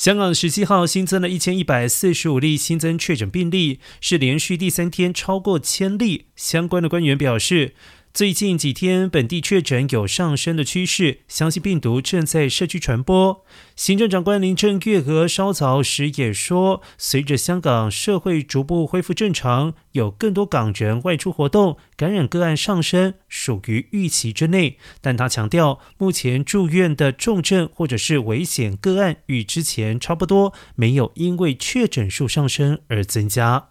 香港十七号新增了一千一百四十五例新增确诊病例，是连续第三天超过千例。相关的官员表示。最近几天，本地确诊有上升的趋势，相信病毒正在社区传播。行政长官林郑月娥稍早时也说，随着香港社会逐步恢复正常，有更多港人外出活动，感染个案上升，属于预期之内。但他强调，目前住院的重症或者是危险个案与之前差不多，没有因为确诊数上升而增加。